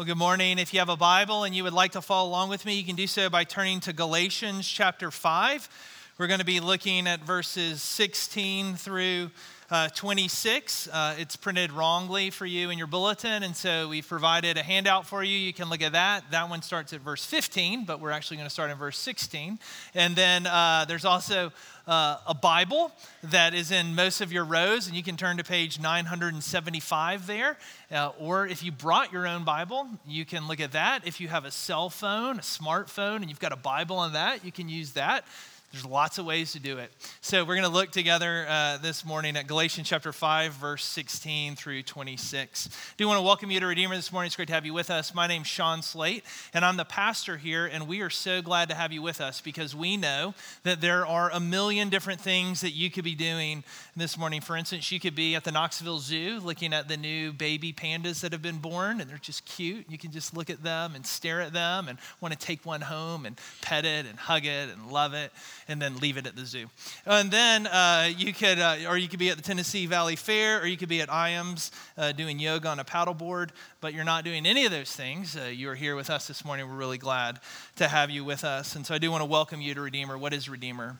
Well, good morning. If you have a Bible and you would like to follow along with me, you can do so by turning to Galatians chapter 5. We're going to be looking at verses 16 through uh, 26. Uh, it's printed wrongly for you in your bulletin, and so we've provided a handout for you. You can look at that. That one starts at verse 15, but we're actually going to start in verse 16. And then uh, there's also uh, a Bible that is in most of your rows, and you can turn to page 975 there. Uh, or if you brought your own Bible, you can look at that. If you have a cell phone, a smartphone, and you've got a Bible on that, you can use that. There's lots of ways to do it. So we're going to look together uh, this morning at Galatians chapter 5, verse 16 through 26. I do want to welcome you to Redeemer this morning. It's great to have you with us. My name's Sean Slate, and I'm the pastor here, and we are so glad to have you with us because we know that there are a million different things that you could be doing this morning. For instance, you could be at the Knoxville Zoo looking at the new baby pandas that have been born, and they're just cute. You can just look at them and stare at them and want to take one home and pet it and hug it and love it and then leave it at the zoo. And then uh, you could, uh, or you could be at the Tennessee Valley Fair, or you could be at Ijams uh, doing yoga on a paddleboard, but you're not doing any of those things. Uh, you are here with us this morning. We're really glad to have you with us. And so I do want to welcome you to Redeemer. What is Redeemer?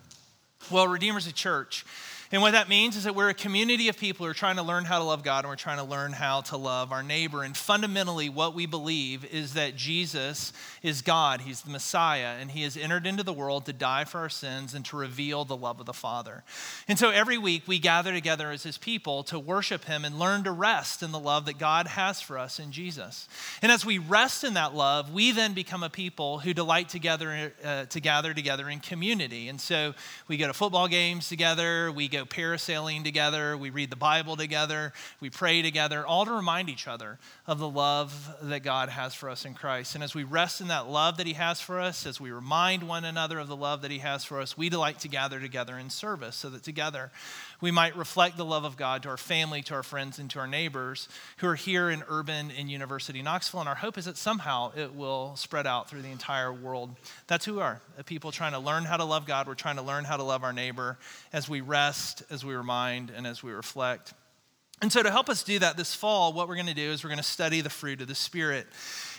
Well, Redeemer's a church. And what that means is that we're a community of people who are trying to learn how to love God and we're trying to learn how to love our neighbor. And fundamentally, what we believe is that Jesus is God, He's the Messiah, and He has entered into the world to die for our sins and to reveal the love of the Father. And so every week we gather together as His people to worship Him and learn to rest in the love that God has for us in Jesus. And as we rest in that love, we then become a people who delight together uh, to gather together in community. And so we go to football games together, we go go parasailing together, we read the Bible together, we pray together, all to remind each other of the love that God has for us in Christ. And as we rest in that love that He has for us, as we remind one another of the love that He has for us, we delight to gather together in service so that together we might reflect the love of God to our family, to our friends, and to our neighbors who are here in urban and university Knoxville. And our hope is that somehow it will spread out through the entire world. That's who we are, people trying to learn how to love God. We're trying to learn how to love our neighbor as we rest, as we remind, and as we reflect. And so, to help us do that this fall, what we're going to do is we're going to study the fruit of the Spirit.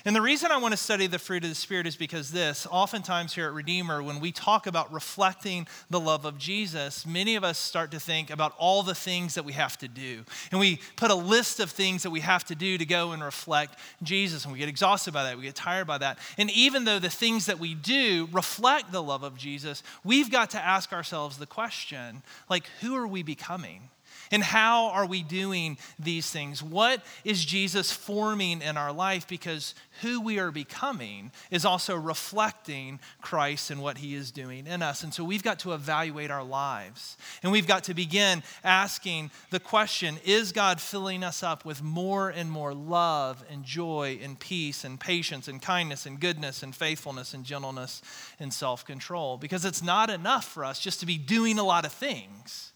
And the reason I want to study the fruit of the Spirit is because this, oftentimes here at Redeemer, when we talk about reflecting the love of Jesus, many of us start to think about all the things that we have to do. And we put a list of things that we have to do to go and reflect Jesus. And we get exhausted by that, we get tired by that. And even though the things that we do reflect the love of Jesus, we've got to ask ourselves the question like, who are we becoming? And how are we doing these things? What is Jesus forming in our life? Because who we are becoming is also reflecting Christ and what he is doing in us. And so we've got to evaluate our lives. And we've got to begin asking the question Is God filling us up with more and more love and joy and peace and patience and kindness and goodness and faithfulness and gentleness and self control? Because it's not enough for us just to be doing a lot of things.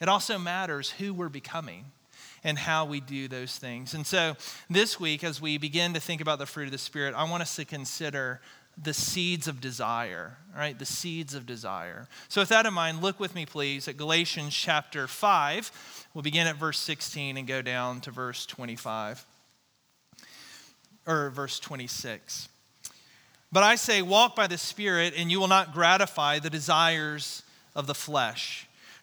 It also matters who we're becoming and how we do those things. And so this week, as we begin to think about the fruit of the Spirit, I want us to consider the seeds of desire, right? The seeds of desire. So, with that in mind, look with me, please, at Galatians chapter 5. We'll begin at verse 16 and go down to verse 25, or verse 26. But I say, walk by the Spirit, and you will not gratify the desires of the flesh.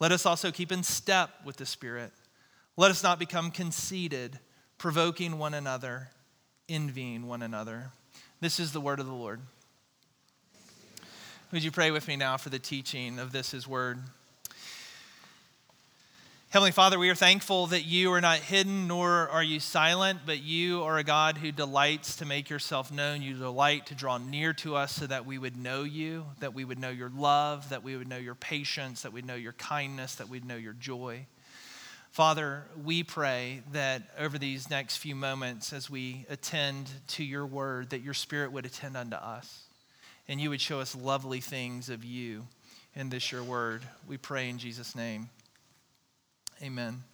let us also keep in step with the Spirit. Let us not become conceited, provoking one another, envying one another. This is the word of the Lord. Would you pray with me now for the teaching of this, his word? Heavenly Father, we are thankful that you are not hidden nor are you silent, but you are a God who delights to make yourself known. You delight to draw near to us so that we would know you, that we would know your love, that we would know your patience, that we'd know your kindness, that we'd know your joy. Father, we pray that over these next few moments, as we attend to your word, that your spirit would attend unto us and you would show us lovely things of you in this your word. We pray in Jesus' name. Amen.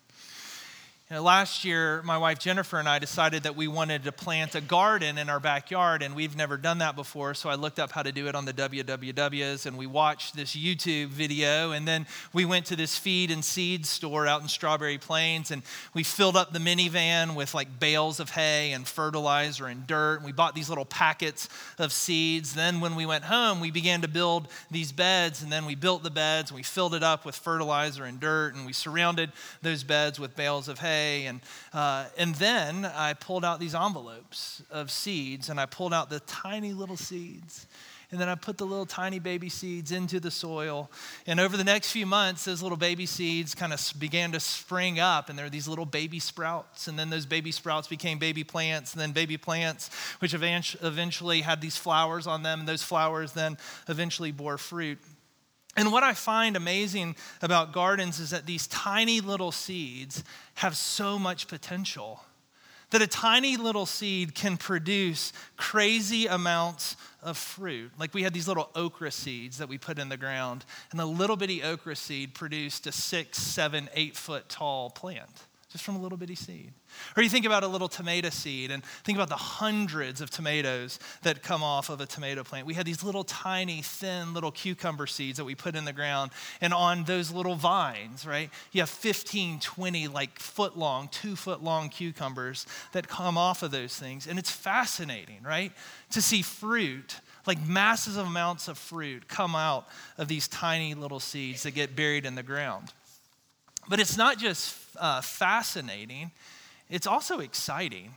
Know, last year, my wife Jennifer and I decided that we wanted to plant a garden in our backyard, and we've never done that before. So I looked up how to do it on the WWWs, and we watched this YouTube video. And then we went to this feed and seed store out in Strawberry Plains, and we filled up the minivan with like bales of hay and fertilizer and dirt. And we bought these little packets of seeds. Then, when we went home, we began to build these beds, and then we built the beds, and we filled it up with fertilizer and dirt, and we surrounded those beds with bales of hay and, uh, and then I pulled out these envelopes of seeds and I pulled out the tiny little seeds. And then I put the little tiny baby seeds into the soil. And over the next few months, those little baby seeds kind of began to spring up, and there were these little baby sprouts. And then those baby sprouts became baby plants, and then baby plants, which eventually had these flowers on them. And those flowers then eventually bore fruit. And what I find amazing about gardens is that these tiny little seeds have so much potential. That a tiny little seed can produce crazy amounts of fruit. Like we had these little okra seeds that we put in the ground, and a little bitty okra seed produced a six, seven, eight foot tall plant just from a little bitty seed. Or you think about a little tomato seed and think about the hundreds of tomatoes that come off of a tomato plant. We had these little tiny, thin little cucumber seeds that we put in the ground. And on those little vines, right, you have 15, 20, like foot long, two foot long cucumbers that come off of those things. And it's fascinating, right, to see fruit like massive amounts of fruit come out of these tiny little seeds that get buried in the ground. But it's not just uh, fascinating, it's also exciting.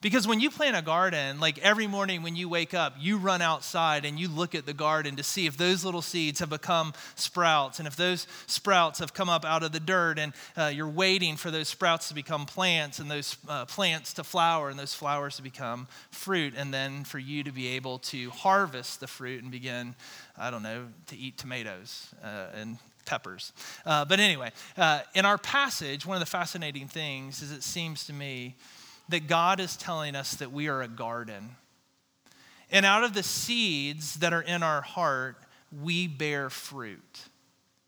Because when you plant a garden, like every morning when you wake up, you run outside and you look at the garden to see if those little seeds have become sprouts and if those sprouts have come up out of the dirt. And uh, you're waiting for those sprouts to become plants and those uh, plants to flower and those flowers to become fruit. And then for you to be able to harvest the fruit and begin, I don't know, to eat tomatoes uh, and peppers. Uh, but anyway, uh, in our passage, one of the fascinating things is it seems to me that God is telling us that we are a garden. And out of the seeds that are in our heart, we bear fruit.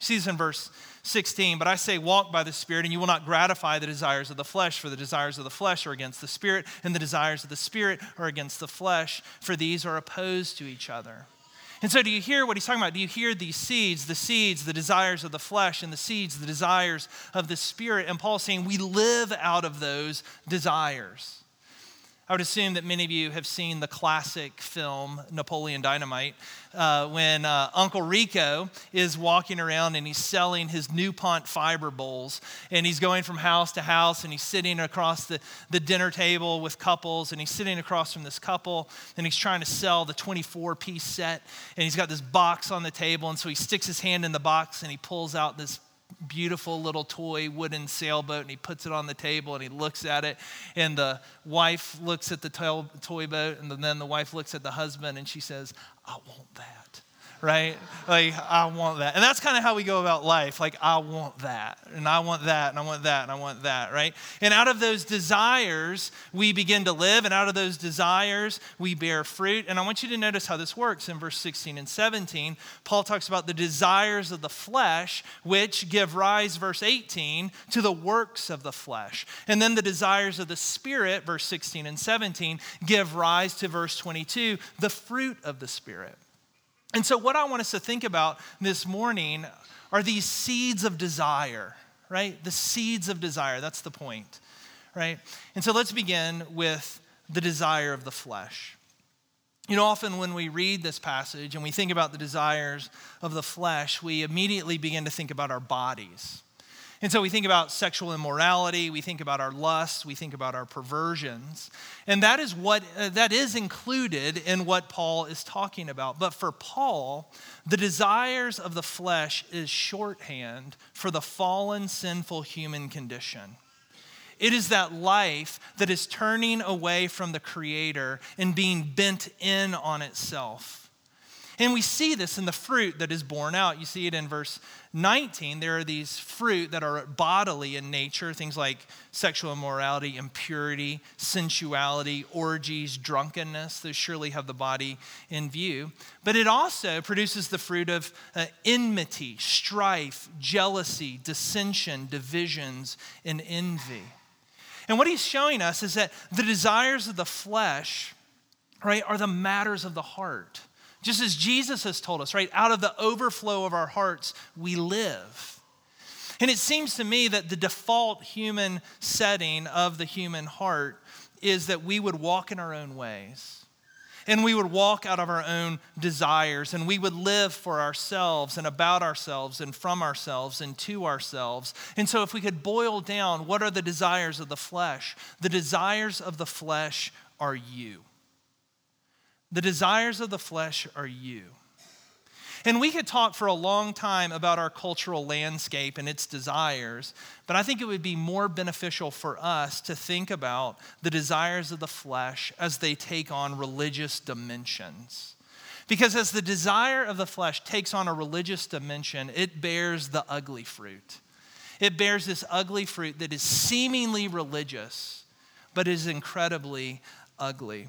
See this in verse 16, but I say, walk by the Spirit, and you will not gratify the desires of the flesh, for the desires of the flesh are against the Spirit, and the desires of the Spirit are against the flesh, for these are opposed to each other and so, do you hear what he's talking about? Do you hear these seeds, the seeds, the desires of the flesh, and the seeds, the desires of the spirit? And Paul's saying we live out of those desires. I would assume that many of you have seen the classic film Napoleon Dynamite uh, when uh, Uncle Rico is walking around and he's selling his NuPont fiber bowls. And he's going from house to house and he's sitting across the, the dinner table with couples and he's sitting across from this couple and he's trying to sell the 24 piece set. And he's got this box on the table. And so he sticks his hand in the box and he pulls out this beautiful little toy wooden sailboat and he puts it on the table and he looks at it and the wife looks at the toy boat and then the wife looks at the husband and she says i want that right? Like, I want that. And that's kind of how we go about life. Like, I want that, and I want that, and I want that, and I want that, right? And out of those desires, we begin to live, and out of those desires, we bear fruit. And I want you to notice how this works in verse 16 and 17. Paul talks about the desires of the flesh, which give rise, verse 18, to the works of the flesh. And then the desires of the Spirit, verse 16 and 17, give rise to verse 22, the fruit of the Spirit. And so, what I want us to think about this morning are these seeds of desire, right? The seeds of desire. That's the point, right? And so, let's begin with the desire of the flesh. You know, often when we read this passage and we think about the desires of the flesh, we immediately begin to think about our bodies. And so we think about sexual immorality, we think about our lusts, we think about our perversions. And that is what uh, that is included in what Paul is talking about. But for Paul, the desires of the flesh is shorthand for the fallen sinful human condition. It is that life that is turning away from the creator and being bent in on itself. And we see this in the fruit that is borne out. You see it in verse 19. There are these fruit that are bodily in nature, things like sexual immorality, impurity, sensuality, orgies, drunkenness. Those surely have the body in view. But it also produces the fruit of uh, enmity, strife, jealousy, dissension, divisions, and envy. And what he's showing us is that the desires of the flesh, right, are the matters of the heart. Just as Jesus has told us, right? Out of the overflow of our hearts, we live. And it seems to me that the default human setting of the human heart is that we would walk in our own ways. And we would walk out of our own desires, and we would live for ourselves and about ourselves and from ourselves and to ourselves. And so, if we could boil down what are the desires of the flesh, the desires of the flesh are you. The desires of the flesh are you. And we could talk for a long time about our cultural landscape and its desires, but I think it would be more beneficial for us to think about the desires of the flesh as they take on religious dimensions. Because as the desire of the flesh takes on a religious dimension, it bears the ugly fruit. It bears this ugly fruit that is seemingly religious, but is incredibly ugly.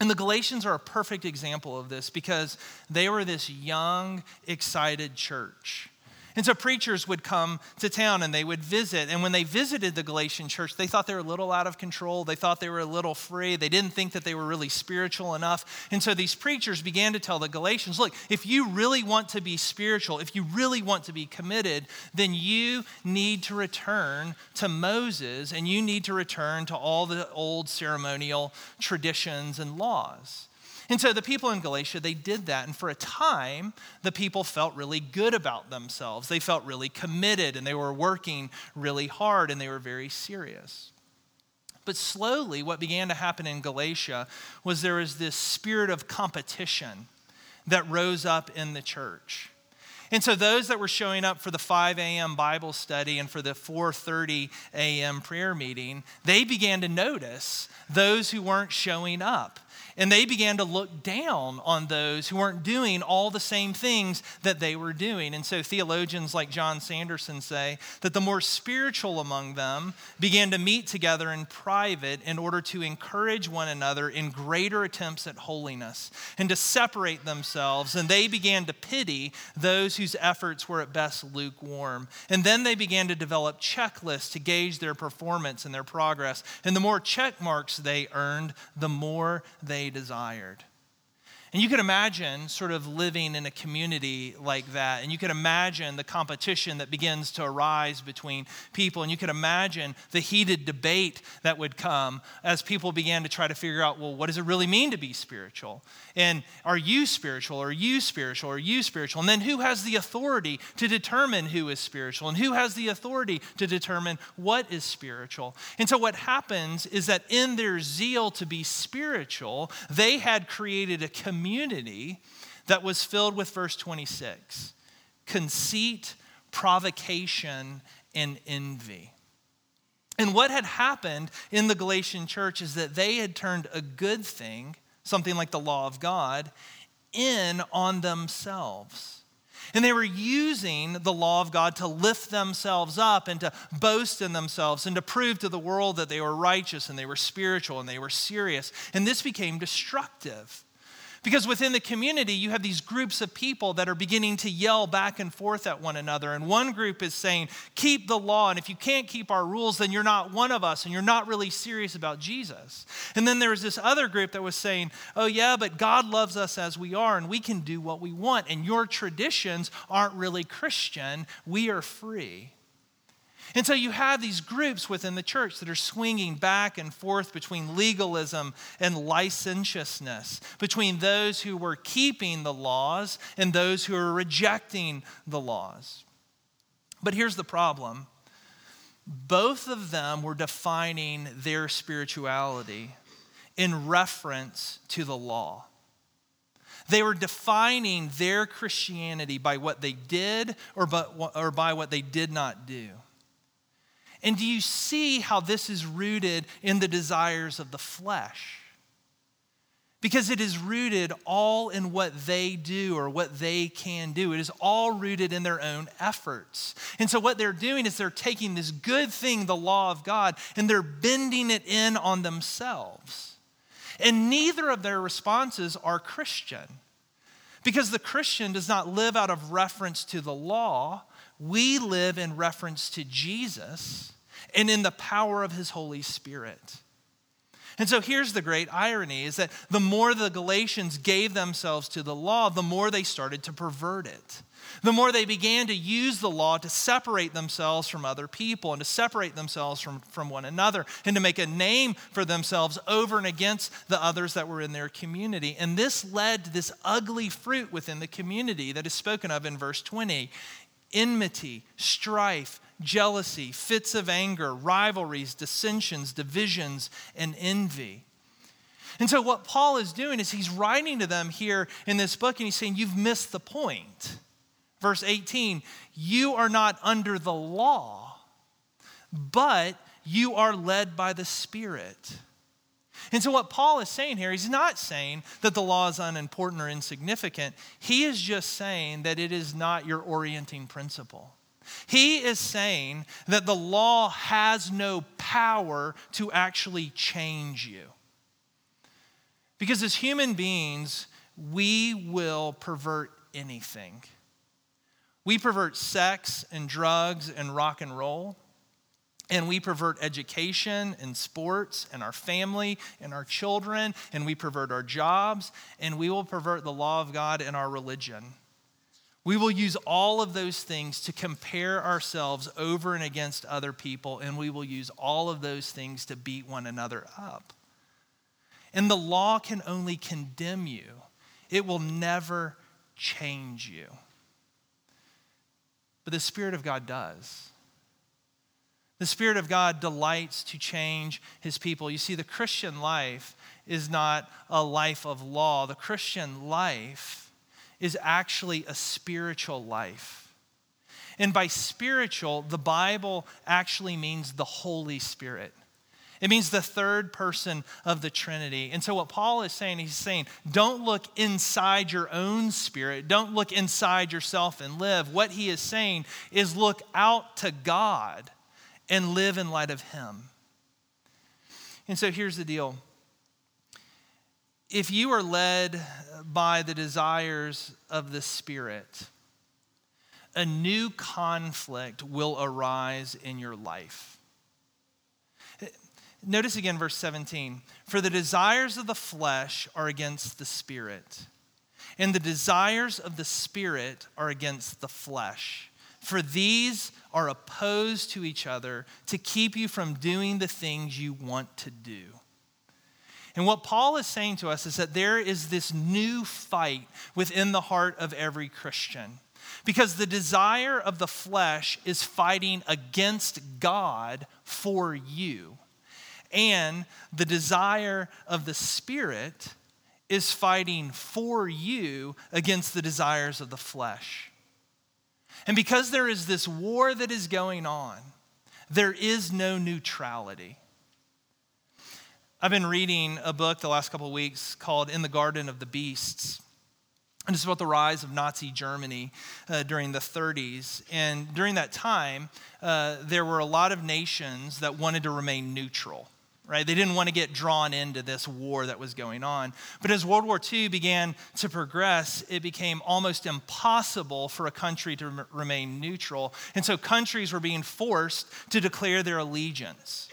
And the Galatians are a perfect example of this because they were this young, excited church. And so preachers would come to town and they would visit. And when they visited the Galatian church, they thought they were a little out of control. They thought they were a little free. They didn't think that they were really spiritual enough. And so these preachers began to tell the Galatians look, if you really want to be spiritual, if you really want to be committed, then you need to return to Moses and you need to return to all the old ceremonial traditions and laws. And so the people in Galatia, they did that. And for a time, the people felt really good about themselves. They felt really committed and they were working really hard and they were very serious. But slowly, what began to happen in Galatia was there was this spirit of competition that rose up in the church. And so those that were showing up for the 5 a.m. Bible study and for the 4:30 a.m. prayer meeting, they began to notice those who weren't showing up. And they began to look down on those who weren't doing all the same things that they were doing. And so theologians like John Sanderson say that the more spiritual among them began to meet together in private in order to encourage one another in greater attempts at holiness and to separate themselves. And they began to pity those whose efforts were at best lukewarm. And then they began to develop checklists to gauge their performance and their progress. And the more check marks they earned, the more desired. And you can imagine sort of living in a community like that. And you can imagine the competition that begins to arise between people. And you can imagine the heated debate that would come as people began to try to figure out well, what does it really mean to be spiritual? And are you spiritual? Are you spiritual? Are you spiritual? And then who has the authority to determine who is spiritual? And who has the authority to determine what is spiritual? And so what happens is that in their zeal to be spiritual, they had created a community community that was filled with verse 26 conceit, provocation, and envy. And what had happened in the Galatian church is that they had turned a good thing, something like the law of God, in on themselves. And they were using the law of God to lift themselves up and to boast in themselves and to prove to the world that they were righteous and they were spiritual and they were serious. And this became destructive. Because within the community, you have these groups of people that are beginning to yell back and forth at one another. And one group is saying, Keep the law. And if you can't keep our rules, then you're not one of us and you're not really serious about Jesus. And then there was this other group that was saying, Oh, yeah, but God loves us as we are and we can do what we want. And your traditions aren't really Christian. We are free. And so you have these groups within the church that are swinging back and forth between legalism and licentiousness, between those who were keeping the laws and those who are rejecting the laws. But here's the problem both of them were defining their spirituality in reference to the law. They were defining their Christianity by what they did or, but, or by what they did not do. And do you see how this is rooted in the desires of the flesh? Because it is rooted all in what they do or what they can do. It is all rooted in their own efforts. And so, what they're doing is they're taking this good thing, the law of God, and they're bending it in on themselves. And neither of their responses are Christian. Because the Christian does not live out of reference to the law, we live in reference to Jesus and in the power of his Holy Spirit. And so here's the great irony is that the more the Galatians gave themselves to the law, the more they started to pervert it. The more they began to use the law to separate themselves from other people and to separate themselves from, from one another and to make a name for themselves over and against the others that were in their community. And this led to this ugly fruit within the community that is spoken of in verse 20 enmity, strife, jealousy, fits of anger, rivalries, dissensions, divisions, and envy. And so, what Paul is doing is he's writing to them here in this book and he's saying, You've missed the point. Verse 18, you are not under the law, but you are led by the Spirit. And so, what Paul is saying here, he's not saying that the law is unimportant or insignificant. He is just saying that it is not your orienting principle. He is saying that the law has no power to actually change you. Because as human beings, we will pervert anything. We pervert sex and drugs and rock and roll. And we pervert education and sports and our family and our children, and we pervert our jobs, and we will pervert the law of God and our religion. We will use all of those things to compare ourselves over and against other people, and we will use all of those things to beat one another up. And the law can only condemn you, it will never change you. But the Spirit of God does. The Spirit of God delights to change his people. You see, the Christian life is not a life of law, the Christian life is actually a spiritual life. And by spiritual, the Bible actually means the Holy Spirit. It means the third person of the Trinity. And so, what Paul is saying, he's saying, don't look inside your own spirit. Don't look inside yourself and live. What he is saying is look out to God and live in light of him. And so, here's the deal if you are led by the desires of the Spirit, a new conflict will arise in your life. Notice again verse 17 For the desires of the flesh are against the Spirit, and the desires of the Spirit are against the flesh. For these are opposed to each other to keep you from doing the things you want to do. And what Paul is saying to us is that there is this new fight within the heart of every Christian. Because the desire of the flesh is fighting against God for you. And the desire of the Spirit is fighting for you against the desires of the flesh. And because there is this war that is going on, there is no neutrality. I've been reading a book the last couple of weeks called In the Garden of the Beasts. And it's about the rise of Nazi Germany uh, during the 30s. And during that time, uh, there were a lot of nations that wanted to remain neutral, right? They didn't want to get drawn into this war that was going on. But as World War II began to progress, it became almost impossible for a country to remain neutral. And so countries were being forced to declare their allegiance.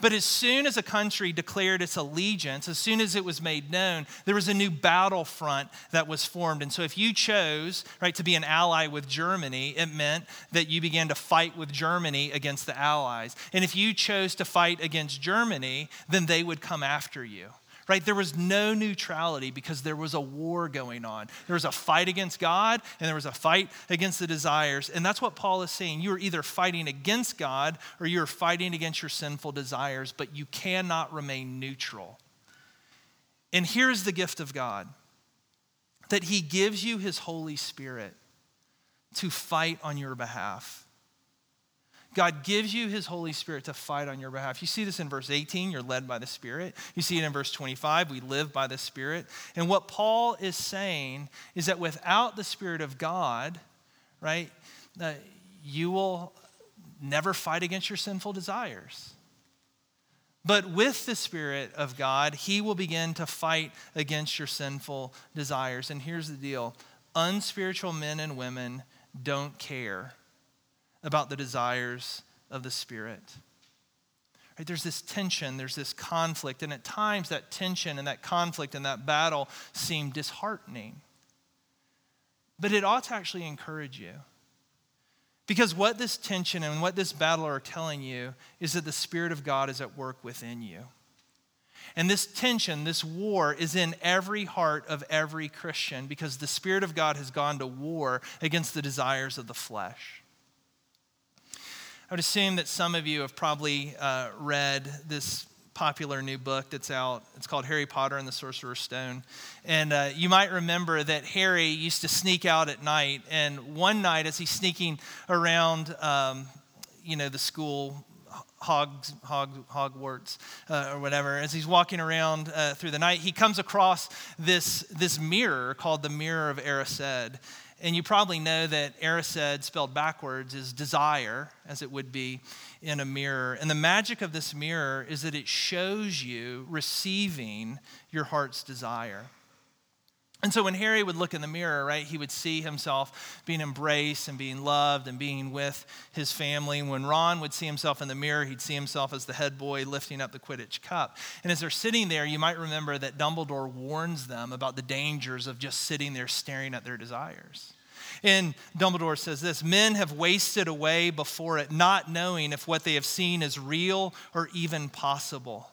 But as soon as a country declared its allegiance, as soon as it was made known, there was a new battlefront that was formed. And so if you chose, right, to be an ally with Germany, it meant that you began to fight with Germany against the Allies. And if you chose to fight against Germany, then they would come after you right? There was no neutrality because there was a war going on. There was a fight against God and there was a fight against the desires. And that's what Paul is saying. You are either fighting against God or you're fighting against your sinful desires, but you cannot remain neutral. And here's the gift of God that He gives you His Holy Spirit to fight on your behalf. God gives you his Holy Spirit to fight on your behalf. You see this in verse 18, you're led by the Spirit. You see it in verse 25, we live by the Spirit. And what Paul is saying is that without the Spirit of God, right, uh, you will never fight against your sinful desires. But with the Spirit of God, He will begin to fight against your sinful desires. And here's the deal unspiritual men and women don't care about the desires of the Spirit. Right? There's this tension, there's this conflict, and at times that tension and that conflict and that battle seem disheartening. But it ought to actually encourage you. Because what this tension and what this battle are telling you is that the Spirit of God is at work within you. And this tension, this war, is in every heart of every Christian because the Spirit of God has gone to war against the desires of the flesh. I would assume that some of you have probably uh, read this popular new book that's out. It's called Harry Potter and the Sorcerer's Stone. And uh, you might remember that Harry used to sneak out at night. And one night, as he's sneaking around, um, you know, the school Hogs, Hog, Hogwarts uh, or whatever, as he's walking around uh, through the night, he comes across this, this mirror called the Mirror of Erised. And you probably know that Erised, spelled backwards, is desire, as it would be in a mirror. And the magic of this mirror is that it shows you receiving your heart's desire. And so when Harry would look in the mirror, right, he would see himself being embraced and being loved and being with his family. When Ron would see himself in the mirror, he'd see himself as the head boy lifting up the Quidditch cup. And as they're sitting there, you might remember that Dumbledore warns them about the dangers of just sitting there staring at their desires. And Dumbledore says this Men have wasted away before it, not knowing if what they have seen is real or even possible.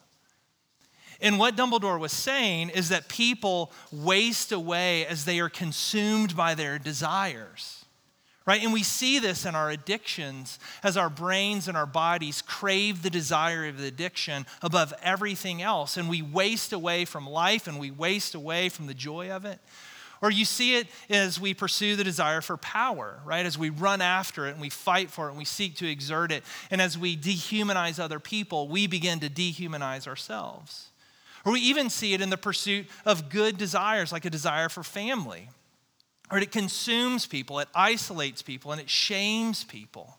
And what Dumbledore was saying is that people waste away as they are consumed by their desires. Right? And we see this in our addictions as our brains and our bodies crave the desire of the addiction above everything else. And we waste away from life and we waste away from the joy of it. Or you see it as we pursue the desire for power, right? As we run after it and we fight for it and we seek to exert it. And as we dehumanize other people, we begin to dehumanize ourselves. Or we even see it in the pursuit of good desires, like a desire for family. Or it consumes people, it isolates people, and it shames people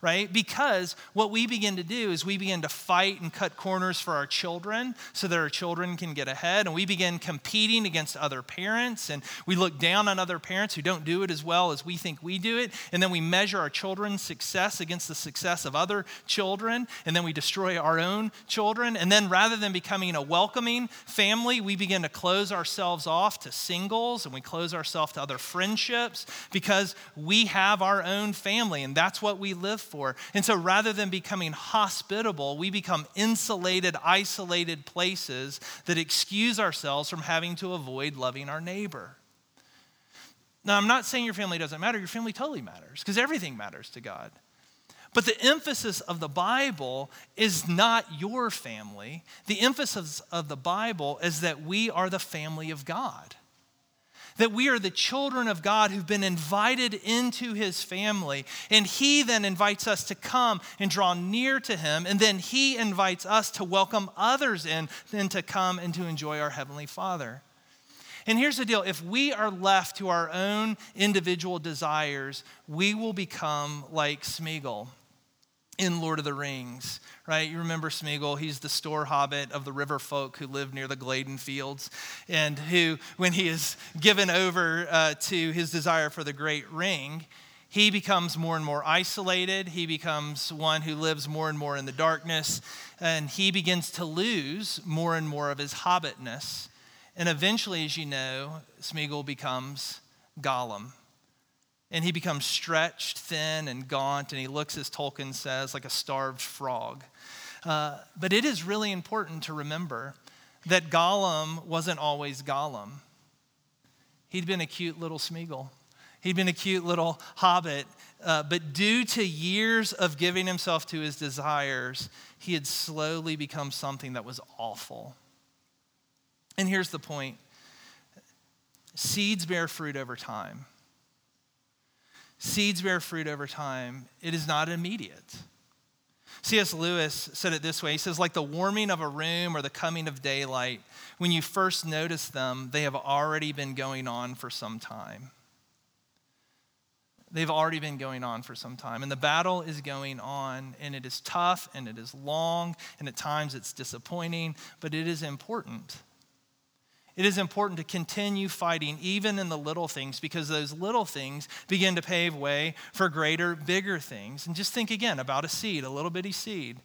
right? Because what we begin to do is we begin to fight and cut corners for our children so that our children can get ahead. And we begin competing against other parents. And we look down on other parents who don't do it as well as we think we do it. And then we measure our children's success against the success of other children. And then we destroy our own children. And then rather than becoming a welcoming family, we begin to close ourselves off to singles and we close ourselves to other friendships because we have our own family and that's what we live for. And so rather than becoming hospitable, we become insulated, isolated places that excuse ourselves from having to avoid loving our neighbor. Now, I'm not saying your family doesn't matter, your family totally matters because everything matters to God. But the emphasis of the Bible is not your family. The emphasis of the Bible is that we are the family of God that we are the children of God who've been invited into his family. And he then invites us to come and draw near to him. And then he invites us to welcome others in, then to come and to enjoy our Heavenly Father. And here's the deal if we are left to our own individual desires, we will become like Smeagol in Lord of the Rings, right? You remember Smeagol, he's the Stoor hobbit of the river folk who live near the Gladden fields, and who, when he is given over uh, to his desire for the great ring, he becomes more and more isolated. He becomes one who lives more and more in the darkness, and he begins to lose more and more of his hobbitness. And eventually, as you know, Smeagol becomes Gollum and he becomes stretched, thin, and gaunt, and he looks, as Tolkien says, like a starved frog. Uh, but it is really important to remember that Gollum wasn't always Gollum. He'd been a cute little Smeagol. He'd been a cute little hobbit, uh, but due to years of giving himself to his desires, he had slowly become something that was awful. And here's the point seeds bear fruit over time. Seeds bear fruit over time. It is not immediate. C.S. Lewis said it this way He says, like the warming of a room or the coming of daylight, when you first notice them, they have already been going on for some time. They've already been going on for some time. And the battle is going on, and it is tough, and it is long, and at times it's disappointing, but it is important. It is important to continue fighting even in the little things because those little things begin to pave way for greater, bigger things. And just think again about a seed, a little bitty seed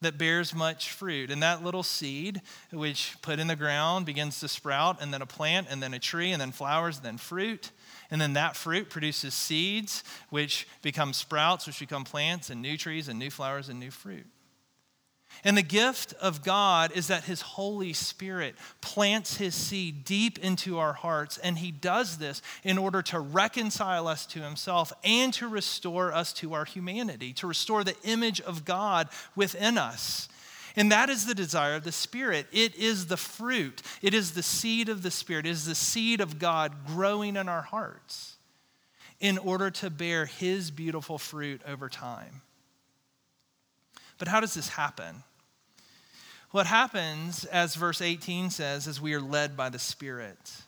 that bears much fruit. And that little seed, which put in the ground, begins to sprout, and then a plant, and then a tree, and then flowers, and then fruit. And then that fruit produces seeds, which become sprouts, which become plants, and new trees, and new flowers, and new fruit. And the gift of God is that His Holy Spirit plants His seed deep into our hearts. And He does this in order to reconcile us to Himself and to restore us to our humanity, to restore the image of God within us. And that is the desire of the Spirit. It is the fruit, it is the seed of the Spirit, it is the seed of God growing in our hearts in order to bear His beautiful fruit over time. But how does this happen? What happens, as verse 18 says, is we are led by the Spirit.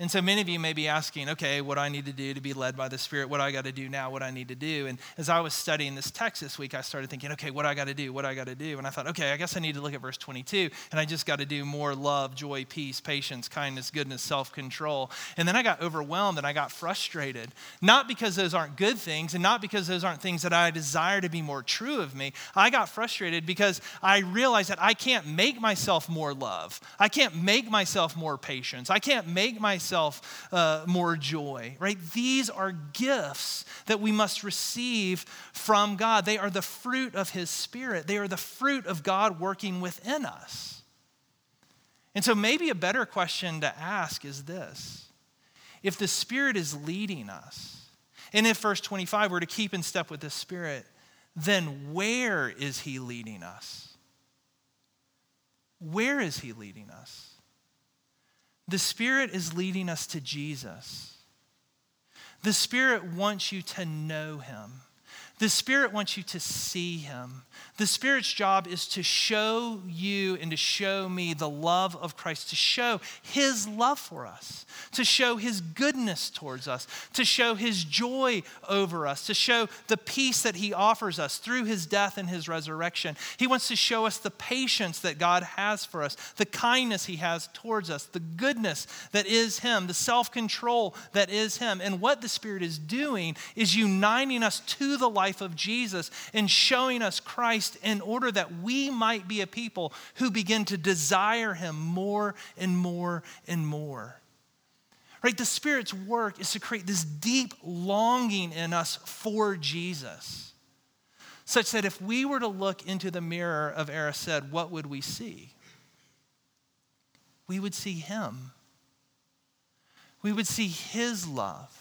And so many of you may be asking, okay, what do I need to do to be led by the Spirit? What do I got to do now? What do I need to do? And as I was studying this text this week, I started thinking, okay, what do I got to do? What do I got to do? And I thought, okay, I guess I need to look at verse 22, and I just got to do more love, joy, peace, patience, kindness, goodness, self control. And then I got overwhelmed and I got frustrated. Not because those aren't good things, and not because those aren't things that I desire to be more true of me. I got frustrated because I realized that I can't make myself more love. I can't make myself more patience. I can't make myself myself uh, more joy, right? These are gifts that we must receive from God. They are the fruit of His Spirit, they are the fruit of God working within us. And so, maybe a better question to ask is this if the Spirit is leading us, and if verse 25 were to keep in step with the Spirit, then where is He leading us? Where is He leading us? The Spirit is leading us to Jesus. The Spirit wants you to know Him. The Spirit wants you to see Him. The Spirit's job is to show you and to show me the love of Christ, to show His love for us, to show His goodness towards us, to show His joy over us, to show the peace that He offers us through His death and His resurrection. He wants to show us the patience that God has for us, the kindness He has towards us, the goodness that is Him, the self control that is Him. And what the Spirit is doing is uniting us to the life of Jesus and showing us Christ Christ in order that we might be a people who begin to desire him more and more and more. Right? The Spirit's work is to create this deep longing in us for Jesus, such that if we were to look into the mirror of Erised, what would we see? We would see Him. We would see His love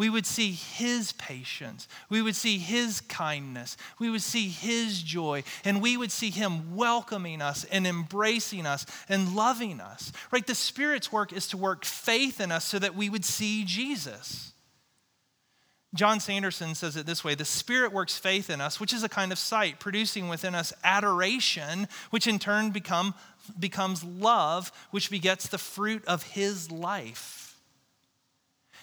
we would see his patience. We would see his kindness. We would see his joy. And we would see him welcoming us and embracing us and loving us. Right? The Spirit's work is to work faith in us so that we would see Jesus. John Sanderson says it this way The Spirit works faith in us, which is a kind of sight, producing within us adoration, which in turn become, becomes love, which begets the fruit of His life.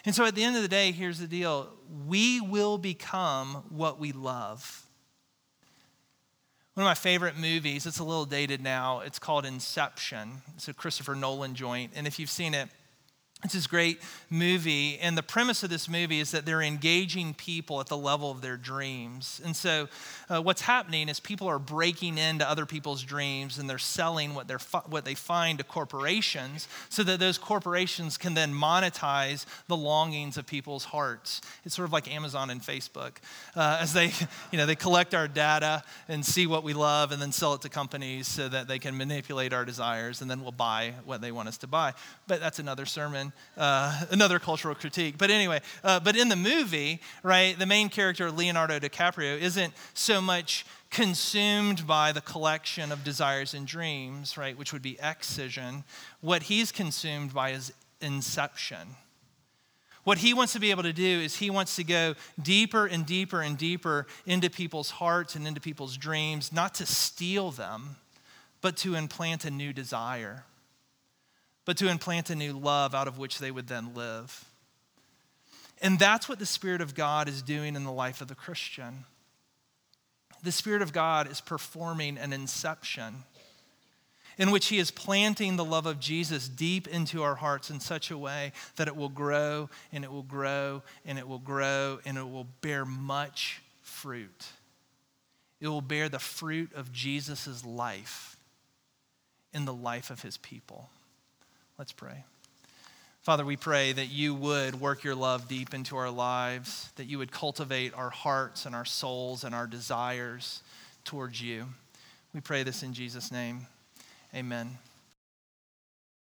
And so at the end of the day, here's the deal we will become what we love. One of my favorite movies, it's a little dated now, it's called Inception. It's a Christopher Nolan joint. And if you've seen it, It's this great movie, and the premise of this movie is that they're engaging people at the level of their dreams. And so, uh, what's happening is people are breaking into other people's dreams and they're selling what, they're what they find to corporations so that those corporations can then monetize the longings of people's hearts. It's sort of like Amazon and Facebook. Uh, as they, you know, they collect our data and see what we love and then sell it to companies so that they can manipulate our desires and then we'll buy what they want us to buy. But that's another sermon, uh, another cultural critique. But anyway, uh, but in the movie, right, the main character, Leonardo DiCaprio, isn't so much consumed by the collection of desires and dreams, right, which would be excision. What he's consumed by is inception. What he wants to be able to do is he wants to go deeper and deeper and deeper into people's hearts and into people's dreams, not to steal them, but to implant a new desire but to implant a new love out of which they would then live. And that's what the Spirit of God is doing in the life of the Christian. The Spirit of God is performing an inception in which He is planting the love of Jesus deep into our hearts in such a way that it will grow and it will grow and it will grow and it will bear much fruit. It will bear the fruit of Jesus' life in the life of His people. Let's pray. Father, we pray that you would work your love deep into our lives, that you would cultivate our hearts and our souls and our desires towards you. We pray this in Jesus' name. Amen.